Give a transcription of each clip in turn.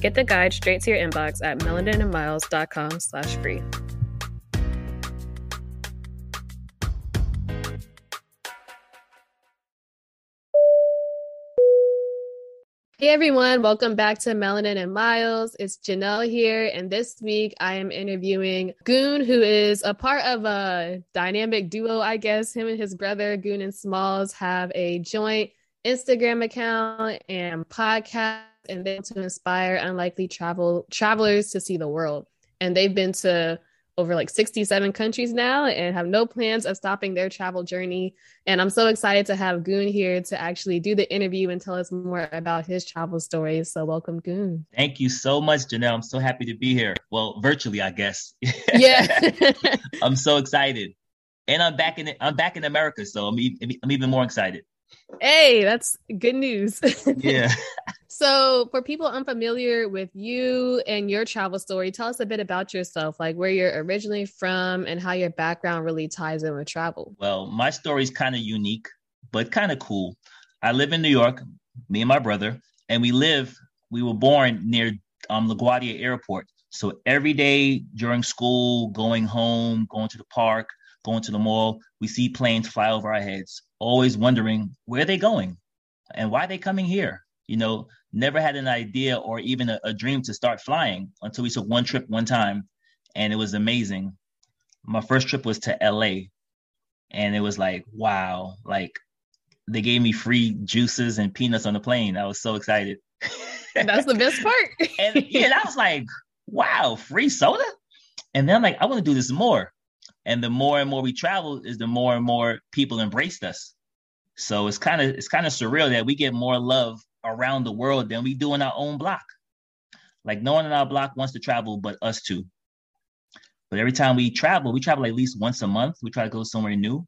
Get the guide straight to your inbox at melaninandmiles.com slash free. Hey everyone, welcome back to Melanin and Miles. It's Janelle here, and this week I am interviewing Goon, who is a part of a dynamic duo, I guess. Him and his brother, Goon and Smalls, have a joint Instagram account and podcast, and they to inspire unlikely travel travelers to see the world. And they've been to over like 67 countries now and have no plans of stopping their travel journey. And I'm so excited to have Goon here to actually do the interview and tell us more about his travel stories. So welcome, Goon. Thank you so much, Janelle. I'm so happy to be here. Well, virtually, I guess. Yeah. I'm so excited. And I'm back in I'm back in America, so I'm I'm even more excited. Hey, that's good news. Yeah. So, for people unfamiliar with you and your travel story, tell us a bit about yourself, like where you're originally from and how your background really ties in with travel. Well, my story is kind of unique, but kind of cool. I live in New York, me and my brother, and we live, we were born near um, LaGuardia Airport. So every day during school, going home, going to the park, going to the mall, we see planes fly over our heads, always wondering where are they going and why are they coming here? You know, never had an idea or even a, a dream to start flying until we took one trip one time and it was amazing. My first trip was to LA and it was like, wow, like they gave me free juices and peanuts on the plane. I was so excited. That's the best part. and yeah, I was like, wow, free soda? And then I'm like, I want to do this more. And the more and more we travel is the more and more people embraced us. So it's kind of it's kind of surreal that we get more love around the world than we do in our own block. Like no one in our block wants to travel but us two. But every time we travel, we travel at least once a month. We try to go somewhere new.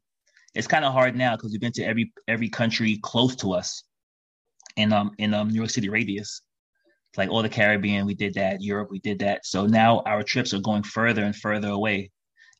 It's kind of hard now because we've been to every every country close to us in um in um New York City radius. Like all the Caribbean, we did that. Europe, we did that. So now our trips are going further and further away,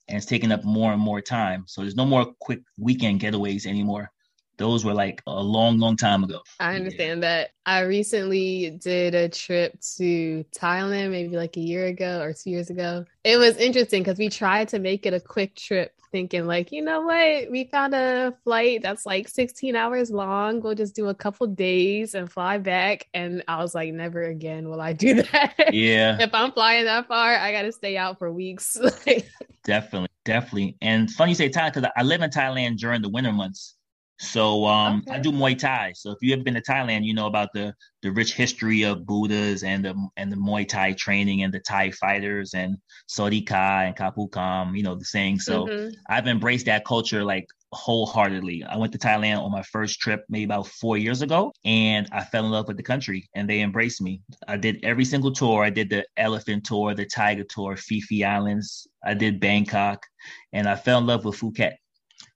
and it's taking up more and more time. So there's no more quick weekend getaways anymore those were like a long, long time ago. I understand yeah. that. I recently did a trip to Thailand, maybe like a year ago or two years ago. It was interesting because we tried to make it a quick trip, thinking like, you know what, we found a flight that's like 16 hours long. We'll just do a couple days and fly back. And I was like, never again will I do that. Yeah. if I'm flying that far, I got to stay out for weeks. definitely, definitely. And funny you say Thailand because I live in Thailand during the winter months. So um, okay. I do Muay Thai. So if you have been to Thailand, you know about the the rich history of Buddhas and the and the Muay Thai training and the Thai fighters and Sodi Ka and Kapu Kam, you know the saying. So mm-hmm. I've embraced that culture like wholeheartedly. I went to Thailand on my first trip maybe about four years ago, and I fell in love with the country, and they embraced me. I did every single tour. I did the elephant tour, the tiger tour, Phi Phi Islands. I did Bangkok, and I fell in love with Phuket.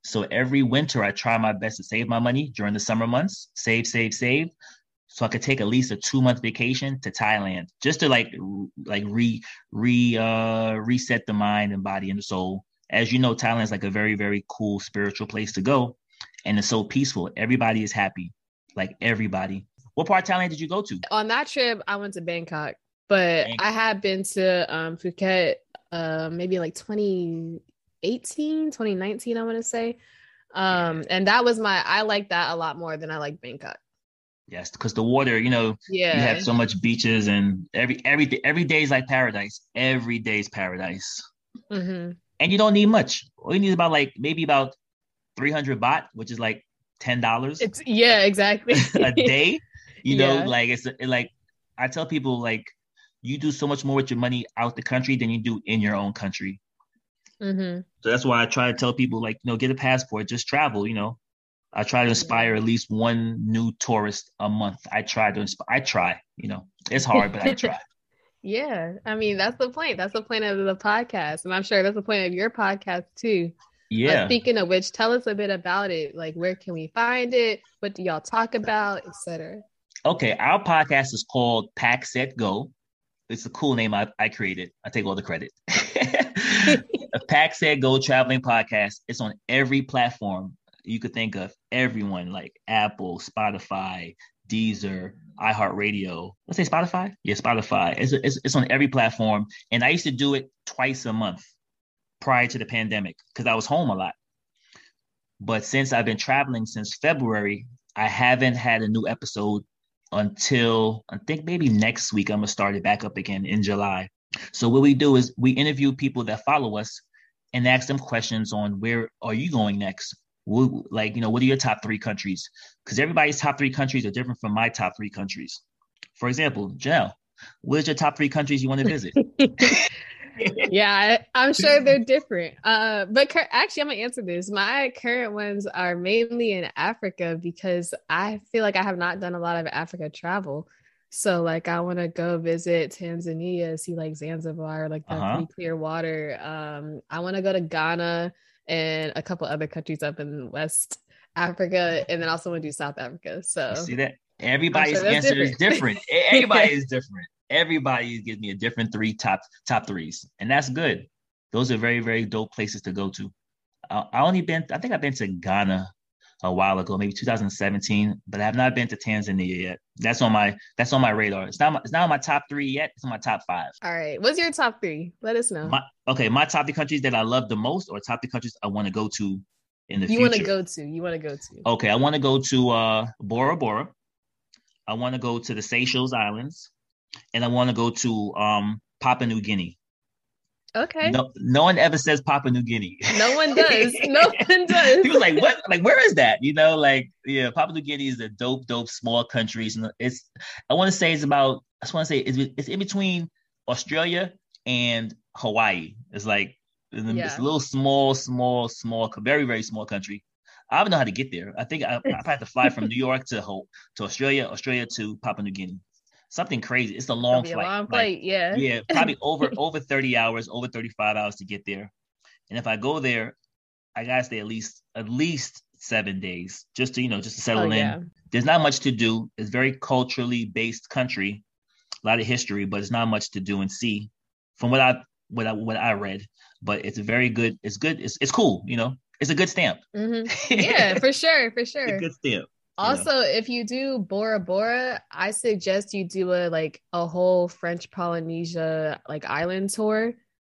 So every winter, I try my best to save my money during the summer months, save, save, save, so I could take at least a two month vacation to Thailand just to like like re re uh reset the mind and body and the soul. As you know, Thailand is like a very very cool spiritual place to go, and it's so peaceful. Everybody is happy, like everybody. What part of Thailand did you go to? On that trip, I went to Bangkok, but Bangkok. I had been to um, Phuket uh, maybe like 20 2018, 2019, I want to say. Um, and that was my I like that a lot more than I like Bangkok. Yes, because the water, you know, yeah, you have so much beaches and every every every day is like paradise. Every day is paradise. Mm-hmm. and you don't need much. All you need is about like maybe about 300 baht, which is like ten dollars. It's yeah, exactly a day. You know, Yeah. like it's it, like I tell people like you do so much more with your money out the country than you do in your own country. Hmm So that's why I try to tell people like, you know, get a passport, just travel, you know. I try to inspire at least one new tourist a month. I try to inspire I try, you know. It's hard, but I try. Yeah, I mean that's the point. That's the point of the podcast, and I'm sure that's the point of your podcast too. Uh, Yeah. speaking of which, tell us a bit about it. Like, where can we find it? What do y'all talk about, etc. Okay, our podcast is called Pack Set Go. It's a cool name I, I created. I take all the credit. a Pack Set Go traveling podcast. It's on every platform you could think of. Everyone like Apple, Spotify, Deezer, iHeartRadio. Let's say Spotify. Yeah, Spotify. It's, it's it's on every platform. And I used to do it twice a month prior to the pandemic because I was home a lot. But since I've been traveling since February, I haven't had a new episode until I think maybe next week. I'm gonna start it back up again in July. So what we do is we interview people that follow us and ask them questions on where are you going next. What, like you know, what are your top three countries? Because everybody's top three countries are different from my top three countries. For example, Janelle, where's your top three countries you want to visit? yeah, I, I'm sure they're different. Uh, but cur- actually, I'm gonna answer this. My current ones are mainly in Africa because I feel like I have not done a lot of Africa travel. So, like, I want to go visit Tanzania, see like Zanzibar, like the Uh-huh. clear water. Um, I want to go to Ghana and a couple other countries up in West Africa, and then also want to do South Africa. So, You see that? Everybody's sure answer is different. different. E- Everybody is different. Everybody gives me a different three top top threes, and that's good. Those are very very dope places to go to. I, I only been I think I've been to Ghana a while ago, maybe 2017, but I have not been to Tanzania yet. That's on my that's on my radar. It's not my, it's not on my top three yet. It's on my top five. all right, what's your top three? Let us know. My, okay, my top three countries that I love the most, or top three countries I want to go to in the future. you want to go to? You want to go to? Okay, I want to go to uh, Bora Bora. I want to go to the Seychelles Islands, and I want to go to um, Papua New Guinea. Okay. No, no one ever says Papua New Guinea. No one does. No one does. People like what? Like where is that? You know, like yeah, Papua New Guinea is a dope, dope small countries, and it's. I want to say it's about. I just want to say it's, it's in between Australia and Hawaii. It's like it's Yeah. a little small, small, small, very, very small country. I don't know how to get there. I think I, I've to fly from New York to to Australia, Australia to Papua New Guinea. Something crazy. It's a long be a flight. Like, yeah. yeah, probably over over 30 hours, over 35 hours to get there. And if I go there, I gotta stay at least at least seven days just to, you know, just to settle Oh, in. yeah. There's not much to do. It's very culturally based country, a lot of history, but it's not much to do and see from what I what I what I read. But it's a very good, it's good, it's it's cool, you know. It's a good stamp. hmm Yeah, for sure, for It's a sure. good stamp. Also, if you do Bora Bora, I suggest you do a like a whole French Polynesia like island tour.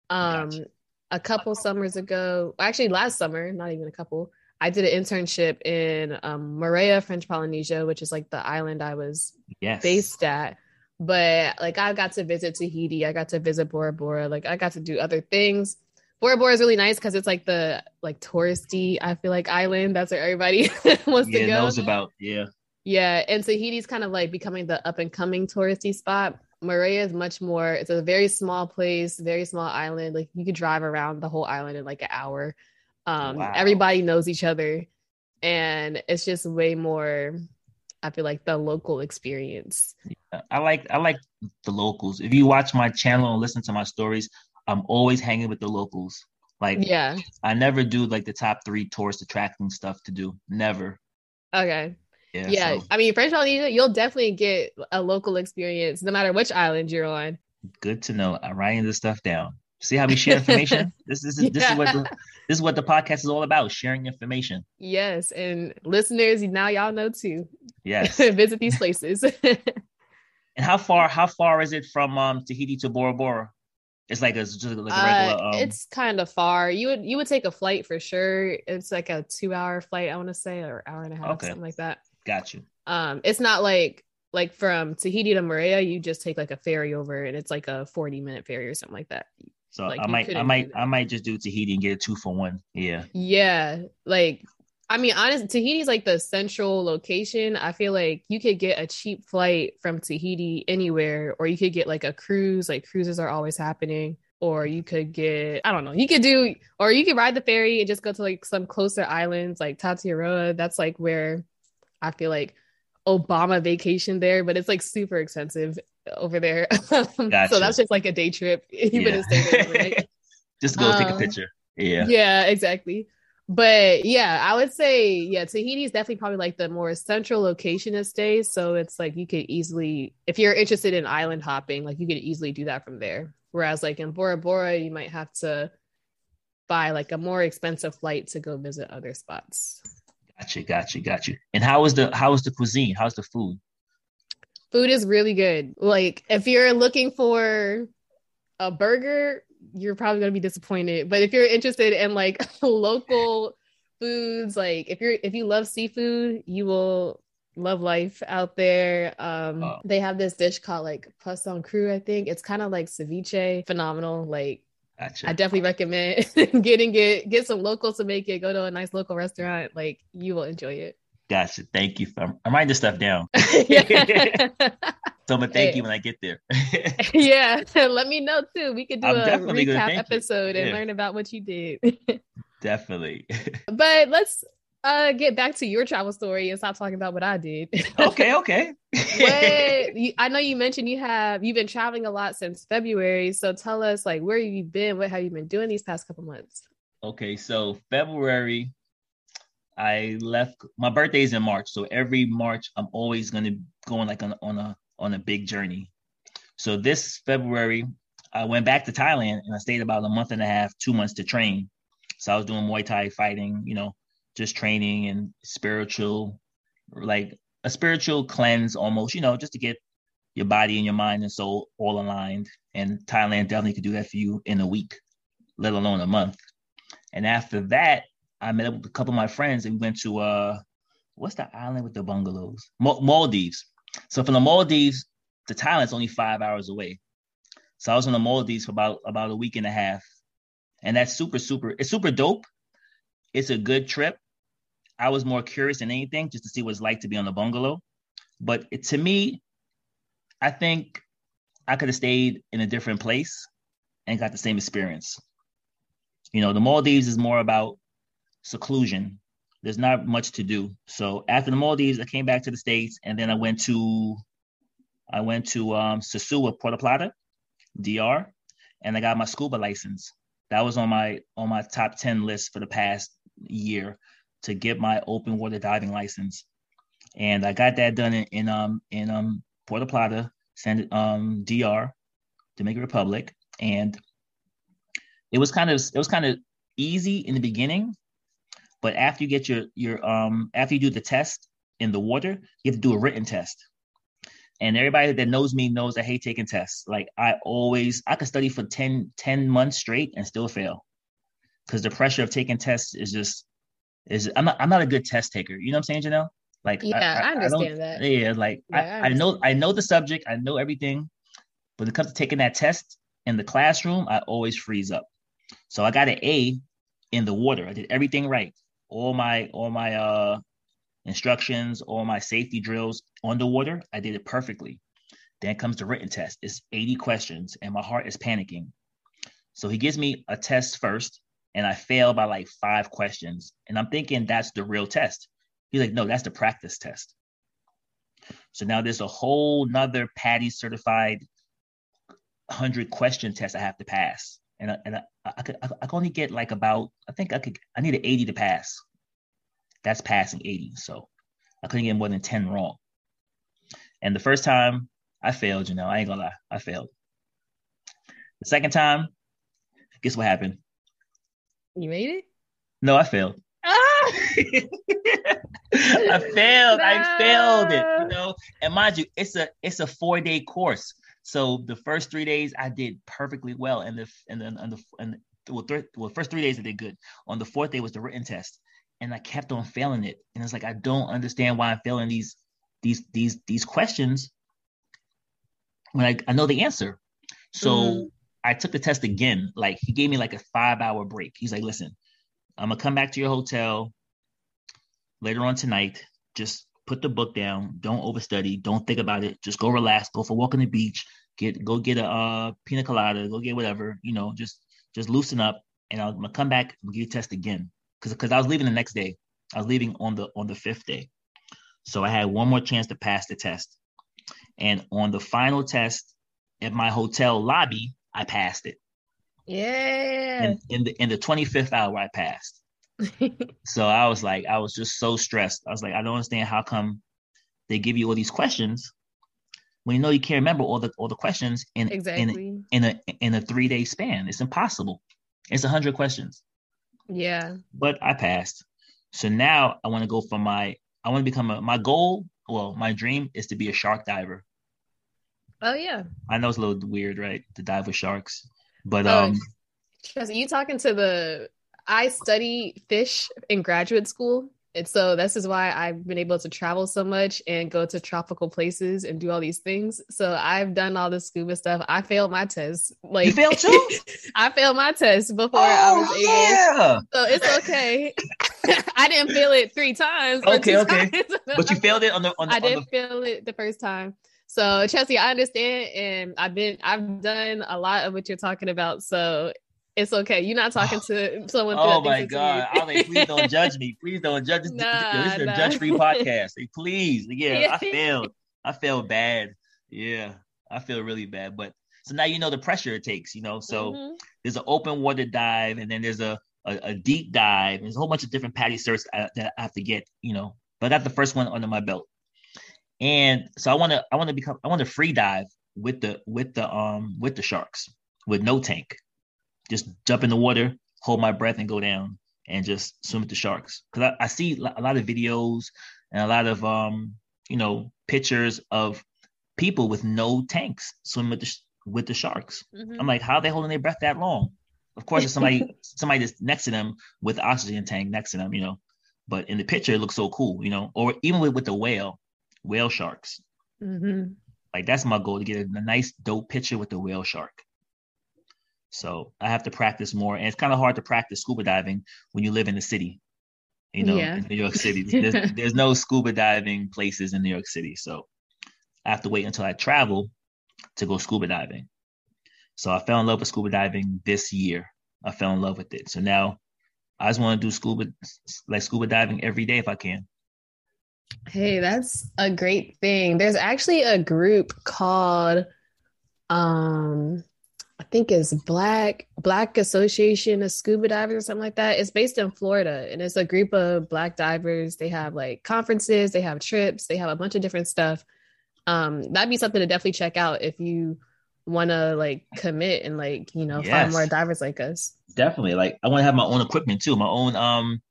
Um, Gotcha. a couple summers ago, actually last summer, not even a couple, I did an internship in um, Moorea, French Polynesia, which is like the island I was Yes. based at. But like I got to visit Tahiti, I got to visit Bora Bora, like I got to do other things. Bora Bora is really nice because it's like the like touristy, I feel like island. That's where everybody wants to go. Yeah, go. knows about yeah. Yeah, and Tahiti's kind of like becoming the up and coming touristy spot. Moorea is much more. It's a very small place, very small island. Like you could drive around the whole island in like an hour. Um, Wow. Everybody knows each other, and it's just way more. I feel like the local experience. I like I like the locals. If you watch my channel and listen to my stories, I'm always hanging with the locals. Like Yeah. I never do like the top three tourist attracting stuff to do. Never. Okay. Yeah. Yeah. so I mean, French Polynesia, you'll definitely get a local experience no matter which island you're on. good to know. I'm writing this stuff down. See how we share information? this, this is this is what the, this is what the podcast is all about: sharing information. Yes, and listeners, now y'all know too. Yes. Visit these places. and how far how far is it from um Tahiti to Bora Bora? It's like a just like a regular. Uh, um, it's kind of far. You would you would take a flight for sure. It's like a two hour flight, I want to say, or hour and a half, Okay. something like that. got you. Um, it's not like like from Tahiti to Moorea, you just take like a ferry over, and it's like a forty minute ferry or something like that. So like I might, I might, I might just do Tahiti and get a two for one. Yeah. Yeah, like I mean, honestly, Tahiti's like the central location. I feel like you could get a cheap flight from Tahiti anywhere, or you could get like a cruise. Like cruises are always happening. Or you could get, I don't know, you could do, or you could ride the ferry and just go to like some closer islands like Tetiaroa. That's like where I feel like Obama vacation there, but it's like super expensive over there. Gotcha. so that's just like a day trip. Even yeah. just go um, take a um, picture. Yeah. Yeah, exactly. But yeah, I would say yeah, Tahiti is definitely probably like the more central location to stay. So it's like you could easily, if you're interested in island hopping, like you could easily do that from there. Whereas like in Bora Bora, you might have to buy like a more expensive flight to go visit other spots. Gotcha, gotcha, gotcha. And how is the how is the cuisine? How's the food? Food is really good. Like if you're looking for a burger, you're probably gonna be disappointed. But if you're interested in like local foods, like if you're if you love seafood, you will love life out there. Um, oh. they have this dish called like poisson cru, I think. It's kind of like ceviche, phenomenal. Like Gotcha. I definitely recommend getting it. Get some locals to make it. Go to a nice local restaurant. Like you will enjoy it. Gotcha. Thank you. For, I'm writing this stuff down. so I'm gonna thank hey. you when I get there. yeah, let me know too. We could do I'm a recap episode and learn about what you did. definitely. but let's uh get back to your travel story and stop talking about what I did. okay, okay. what, you, I know you mentioned you have you've been traveling a lot since February. So tell us like where you been, what have you been doing these past couple months? Okay, so February, I left my birthday's in March. So every March I'm always gonna go on like on, on a on a big journey. So this February, I went back to Thailand and I stayed about a month and a half, two months to train. So I was doing Muay Thai fighting, you know, just training and spiritual, like a spiritual cleanse almost, you know, just to get your body and your mind and soul all aligned. And Thailand definitely could do that for you in a week, let alone a month. And after that, I met up with a couple of my friends and we went to uh what's the island with the bungalows? Maldives. So from the Maldives to Thailand, it's only five hours away. So I was on the Maldives for about about a week and a half. And that's super, super, it's super dope. It's a good trip. I was more curious than anything just to see what it's like to be on the bungalow. But it, to me, I think I could have stayed in a different place and got the same experience. You know, the Maldives is more about seclusion. There's not much to do. So after the Maldives, I came back to the States and then I went to I went to um Sosua, Puerto Plata, DR, and I got my scuba license. That was on my on my top 10 list for the past year to get my open water diving license, and I got that done in, in um in um Puerto Plata, San um DR, Dominican Republic, and it was kind of it was kind of easy in the beginning, but after you get your your um after you do the test in the water, you have to do a written test. And everybody that knows me knows I hate taking tests. Like I always, I could study for 10, 10 months straight and still fail. Because the pressure of taking tests is just is I'm not I'm not a good test taker. You know what I'm saying, Janelle? Like yeah, I, I, I understand I that. Yeah, like yeah, I, I, know I know the subject, I know everything, but when it comes to taking that test in the classroom, I always freeze up. So I got an A in the water. I did everything right. All my all my uh instructions, all my safety drills on the water, I did it perfectly. Then comes the written test. It's 80 questions, and my heart is panicking. So he gives me a test first, and I fail by like five questions. And I'm thinking that's the real test. He's like, no, that's the practice test. So now there's a whole nother PADI certified 100 question test I have to pass. And, I, and I, I could I, I could only get like about I think I could I needed 80 to pass. That's passing 80. So I couldn't get more than 10 wrong. And the first time I failed, you know, I ain't gonna lie, I failed. The second time, guess what happened? You made it? No, I failed. Ah! I failed. No. I failed it. You know, and mind you, it's a it's a four day course. So the first three days I did perfectly well, and the and then and the and well, th- well, first three days I did good. On the fourth day was the written test, and I kept on failing it. And it's like I don't understand why I'm failing these these these these questions when I, I know the answer. So mm I took the test again. Like he gave me like a five hour break. He's like, listen, I'm gonna come back to your hotel later on tonight. Just put the book down. Don't overstudy. Don't think about it. Just go relax. Go for a walk on the beach. Get go get a uh, pina colada. Go get whatever. You know, just just loosen up. And I'm gonna come back and give you a test again. Cause because I was leaving the next day. I was leaving on the on the fifth day. So I had one more chance to pass the test. And on the final test at my hotel lobby, I passed it. Yeah. And in the in the 25th hour, I passed. so I was like, I was just so stressed. I was like, I don't understand how come they give you all these questions when you know you can't remember all the all the questions in exactly. in, in a in a three day span. It's impossible. It's a hundred questions. Yeah. But I passed. So now I want to go for my I want to become a my goal, well, my dream is to be a shark diver. Oh yeah. I know it's a little weird, right? To dive with sharks. But oh, um Are you talking to the I study fish in graduate school. And so this is why I've been able to travel so much and go to tropical places and do all these things. So I've done all the scuba stuff. I failed my test. Like you failed too. I failed my test before oh, I was able. Yeah. So it's okay. I didn't fail it three times. Okay, okay. Times. but you failed it on the on the. I didn't the... fail it the first time. So Chelsea, I understand, and I've been I've done a lot of what you're talking about. So it's okay. You're not talking to someone. oh my god! I like, please don't judge me. Please don't judge. Nah, this is nah. a judge-free podcast. Like, please, yeah, yeah, I failed. I feel bad. Yeah, I feel really bad. But so now you know the pressure it takes. You know, so mm-hmm. there's an open water dive, and then there's a, a, a deep dive. There's a whole bunch of different PADI certs that I have to get. You know, but I got the first one under my belt, and so I want to I want to become I want to free dive with the with the um with the sharks with no tank just jump in the water, hold my breath, and go down and just swim with the sharks. Because I, I, see a lot of videos and a lot of um, you know, pictures of people with no tanks swimming with the with the sharks. Mm-hmm. I'm like, how are they holding their breath that long? Of course, there's somebody somebody that's next to them with the oxygen tank next to them, you know. But in the picture, it looks so cool, you know. Or even with, with the whale, whale sharks. Mm-hmm. Like that's my goal to get a, a nice dope picture with the whale shark. So I have to practice more. And it's kind of hard to practice scuba diving when you live in the city, you know, yeah. in New York City. There's, there's no scuba diving places in New York City. So I have to wait until I travel to go scuba diving. So I fell in love with scuba diving this year. I fell in love with it. So now I just want to do scuba like scuba diving every day if I can. Hey, that's a great thing. There's actually a group called um I think it's Black Black Association of Scuba Divers or something like that. It's based in Florida and it's a group of black divers. They have like conferences, they have trips, they have a bunch of different stuff. Um, that'd be something to definitely check out if you want to like commit and like you know yes. find more divers like us. Definitely, like I want to have my own equipment too, my own um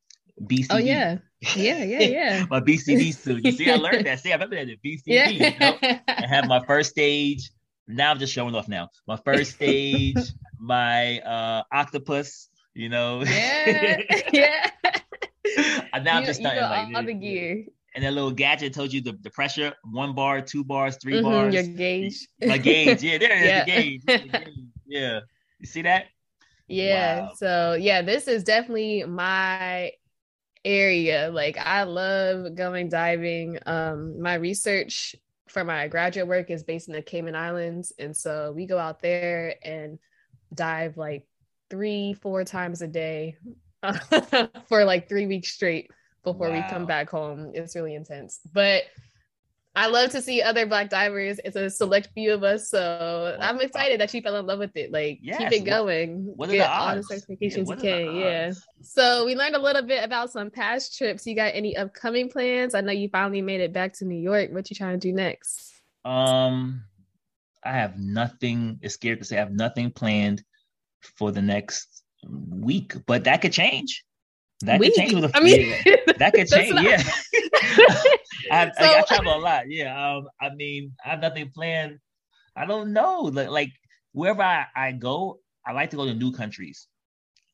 BCD. Oh yeah, yeah, yeah, yeah. my BCD suit. You see, I learned that. See, I remember that at BCD. Yeah. You know? I have my first stage now I'm just showing off now. My first stage, my uh octopus, you know. Yeah. yeah. now I'm just starting like the gear. And that little gadget told you the, the pressure, one bar, two bars, 3 mm-hmm, bars. Your gauge. My gauge. Yeah, there yeah. the gauge. The gauge. Yeah. You see that? Yeah. Wow. So yeah, this is definitely my area. Like I love going diving. Um my research for my graduate work is based in the Cayman Islands. And so we go out there and dive like three, four times a day for like three weeks straight before wow. we come back home. It's really intense. But I love to see other black divers. It's a select few of us, so I'm excited that you fell in love with it. Like, yes. keep it going. What, what Get all the certifications yeah, you can. Yeah. So we learned a little bit about some past trips. You got any upcoming plans? I know you finally made it back to New York. What you trying to do next? Um, I have nothing. It's scared to say I have nothing planned for the next week, but that could change. That week? could change with a, I mean, yeah, that could change. Not... Yeah. I, so, I, I, travel a lot. Yeah. Um, I mean, I have nothing planned. I don't know. Like, like wherever I, I go, I like to go to new countries.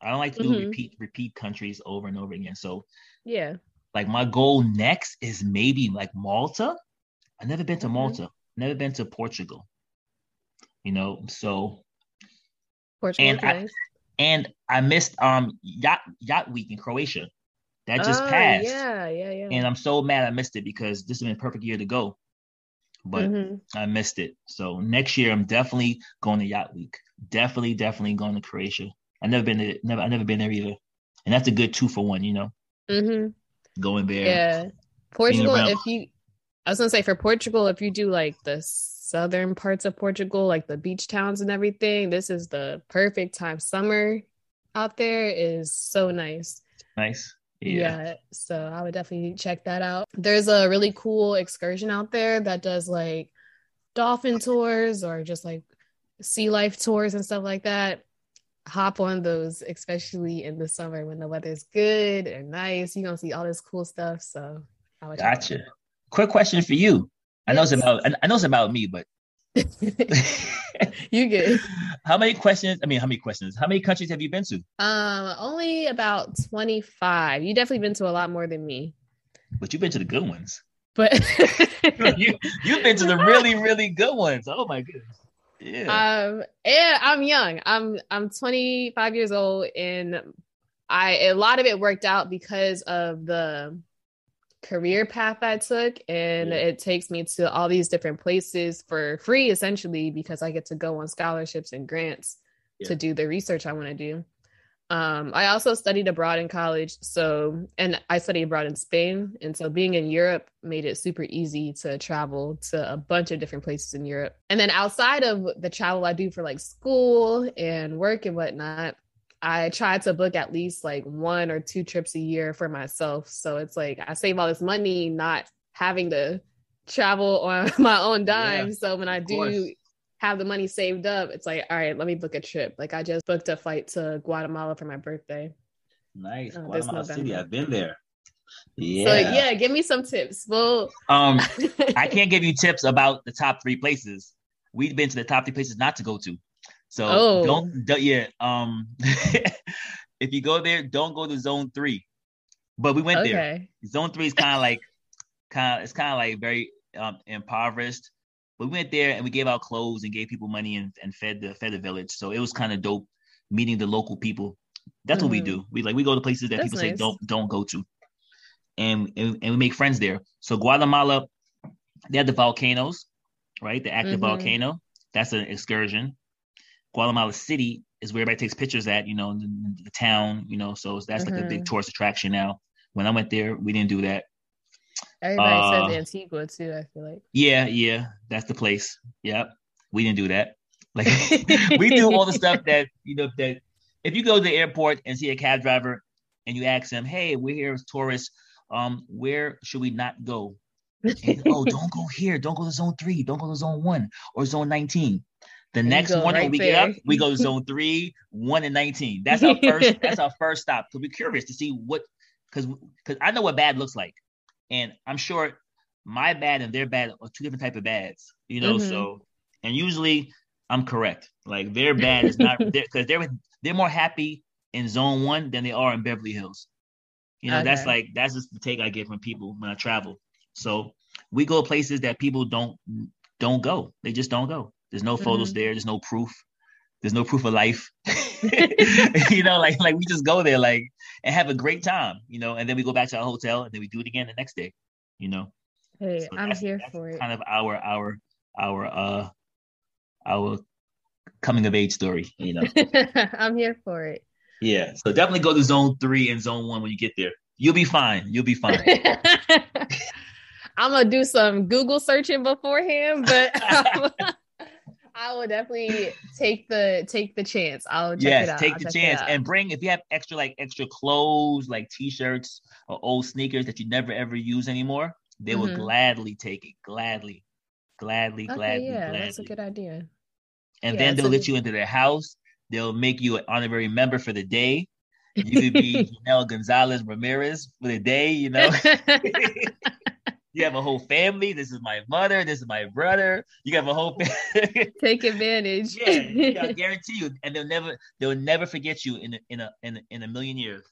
I don't like to do mm-hmm. repeat repeat countries over and over again. So yeah. Like my goal next is maybe like Malta. I've never been to mm-hmm. Malta. Mm-hmm. Never been to Portugal. You know, so Portugal, and I, and I missed um yacht yacht week in Croatia. That just oh, passed. Yeah, yeah, yeah. And I'm so mad I missed it because this has been a perfect year to go. But mm-hmm. I missed it. So next year I'm definitely going to yacht week. Definitely, definitely going to Croatia. I've never been to never I've never been there either. And that's a good two for one, you know. Mm-hmm. Going there. Yeah. Portugal, if you I was gonna say for Portugal, if you do like the southern parts of Portugal, like the beach towns and everything, this is the perfect time. Summer out there is so nice. Nice. Yeah. yeah. So I would definitely check that out. There's a really cool excursion out there that does like dolphin tours or just like sea life tours and stuff like that. Hop on those, especially in the summer when the weather's good and nice. You're gonna see all this cool stuff. So I would gotcha. Quick question for you. I know it's about I know it's about me, but you good. How many questions? I mean, how many questions? How many countries have you been to? Um, only about 25. You definitely been to a lot more than me. But you've been to the good ones. But you you've been to the really, really good ones. Oh my goodness. Yeah. Um, and I'm young. I'm I'm 25 years old and I a lot of it worked out because of the career path I took, and yeah. it takes me to all these different places for free, essentially, because I get to go on scholarships and grants yeah. to do the research I want to do. Um, I also studied abroad in college, so and I studied abroad in Spain, and so being in Europe made it super easy to travel to a bunch of different places in Europe. And then outside of the travel I do for like school and work and whatnot, I try to book at least like one or two trips a year for myself. So it's like I save all this money not having to travel on my own dime. Yeah, so when I do course. have the money saved up, it's like, all right, let me book a trip. Like I just booked a flight to Guatemala for my birthday. Nice. Uh, Guatemala City. I've been there. Yeah. So yeah, give me some tips. Well, um, I can't give you tips about the top three places. We've been to the top three places not to go to. So oh. don't, don't yeah. Um, if you go there, don't go to zone three. But we went okay. there. Zone three is kind of like kind of it's kind of like very um, impoverished. But we went there and we gave out clothes and gave people money and, and fed the fed the village. So it was kind of dope meeting the local people. That's mm-hmm. what we mm-hmm. do. We like we go to places that That's people nice. say don't don't go to, and, and and we make friends there. So Guatemala, they have the volcanoes, right? The active mm-hmm. volcano. That's an excursion. Guatemala City is where everybody takes pictures at, you know, the, the town, you know, so that's mm-hmm. like a big mm-hmm. tourist attraction now. When I went there, we didn't do that. Everybody uh, says Antigua too, I feel like. Yeah, yeah, that's the place. Yep. We didn't do that. Like we do all the stuff that, you know, that if you go to the airport and see a cab driver and you ask them, hey, we're here as tourists, um, where should we not go? And, oh, don't go here. Don't go to zone three. Don't go to zone one or zone 19. The next morning right we there. get up, we go zone three, one and nineteen. That's our first. that's our first stop. Cause we're curious to see what, because because I know what bad looks like, and I'm sure my bad and their bad are two different type of bads. You know, mm-hmm. so and usually I'm correct. Like their bad is not because they're they're more happy in zone one than they are in Beverly Hills. You know, okay. that's like that's just the take I get from people when I travel. So we go places that people don't don't go. They just don't go. There's no photos mm-hmm. there. There's no proof. There's no proof of life. you know, like like we just go there like and have a great time, you know, and then we go back to our hotel and then we do it again the next day, you know. Hey, so I'm here for it. Kind of our our our uh our coming of age story, you know. I'm here for it. Yeah. So definitely go to zone three and zone one when you get there. You'll be fine. You'll be fine. I'm gonna do some Google searching beforehand, but I will definitely take the take the chance. I'll check yes, take I'll the chance and bring if you have extra like extra clothes like t-shirts or old sneakers that you never ever use anymore. They mm-hmm. will gladly take it, gladly, gladly, okay, gladly. Yeah, gladly. that's a good idea. And yeah, then they'll let you into their house. They'll make you an honorary member for the day. You could be Janelle Gonzalez Ramirez for the day, you know. You have a whole family. This is my mother. This is my brother. You have a whole family. Take advantage. yeah, I guarantee you, and they'll never they'll never forget you in a, in a in a, in a million years.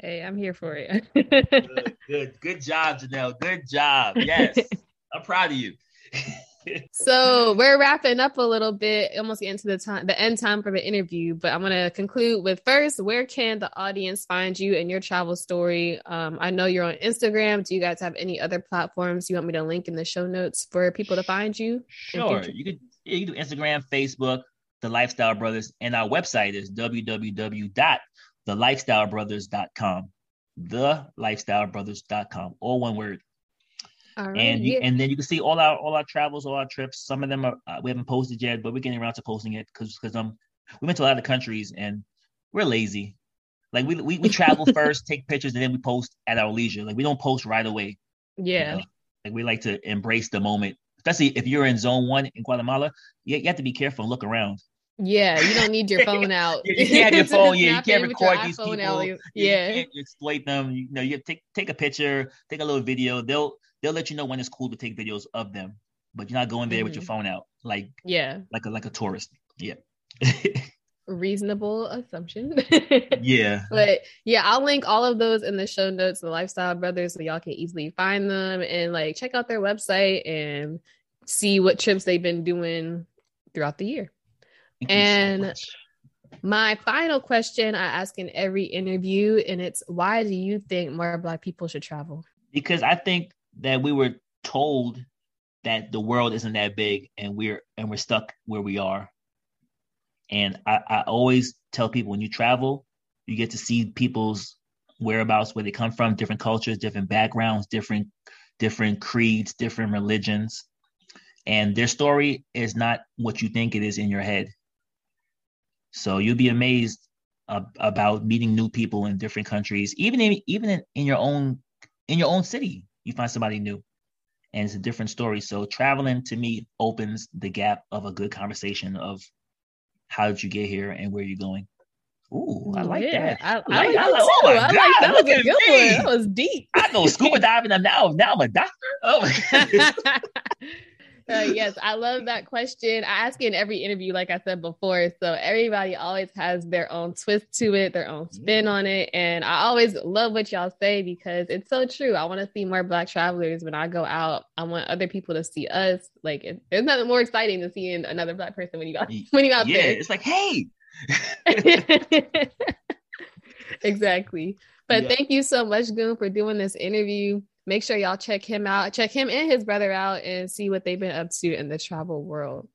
Hey, I'm here for it. good, good, good job, Janelle. Good job. Yes, I'm proud of you. So we're wrapping up a little bit, almost getting to the time, the end time for the interview. But I'm gonna conclude with first, where can the audience find you and your travel story? Um, I know you're on Instagram. Do you guys have any other platforms you want me to link in the show notes for people to find you? Sure, you could you can do Instagram, Facebook, the Lifestyle Brothers, and our website is www.thelifestylebrothers.com. Thelifestylebrothers.com, all one word. Right, and you, yeah. and then you can see all our all our travels, all our trips. Some of them are uh, we haven't posted yet, but we're getting around to posting it because because um we went to a lot of countries and we're lazy. Like we we, we travel first, take pictures, and then we post at our leisure. Like we don't post right away. Yeah. You know? Like we like to embrace the moment, especially if you're in zone one in Guatemala. You, you have to be careful and look around. Yeah, you don't need your phone out. you can't have your phone. yeah, you can't record these people. Yeah, you can't exploit them. You know, you take take a picture, take a little video. They'll they'll let you know when it's cool to take videos of them, but you're not going there mm-hmm. with your mm-hmm. phone out, like yeah, like a like a tourist. Yeah. Reasonable assumption. yeah. But yeah, I'll link all of those in the show notes, the Lifestyle Brothers, so y'all can easily find them and like check out their website and see what trips they've been doing throughout the year. Thank and so my final question I ask in every interview, and it's why do you think more Black people should travel? Because I think that we were told that the world isn't that big and we're and we're stuck where we are. And I, I always tell people when you travel, you get to see people's whereabouts, where they come from, different cultures, different backgrounds, different different creeds, different religions. And their story is not what you think it is in your head. So you'll be amazed about meeting new people in different countries, even in, even in, in your own in your own city you find somebody new and it's a different story. So traveling to me opens the gap of a good conversation of how did you get here and where are you're going. Ooh, I like yeah, that. I, I, like, that like, oh my I God, like that was a good me. one. That was deep. I go scuba diving and now now I'm a doctor. Oh uh, yes, I love that question. I ask it in every interview, like I said before. So everybody always has their own twist to it, their own spin on it. And I always love what y'all say because it's so true. I want to see more Black travelers when I go out. I want other people to see us. Like it, there's nothing more exciting than seeing another Black person when you got when you out yeah, there. it's like, hey. exactly. But yeah. thank you so much, Goon, for doing this interview make sure y'all check him out, check him and his brother out, and see what they've been up to in the travel world.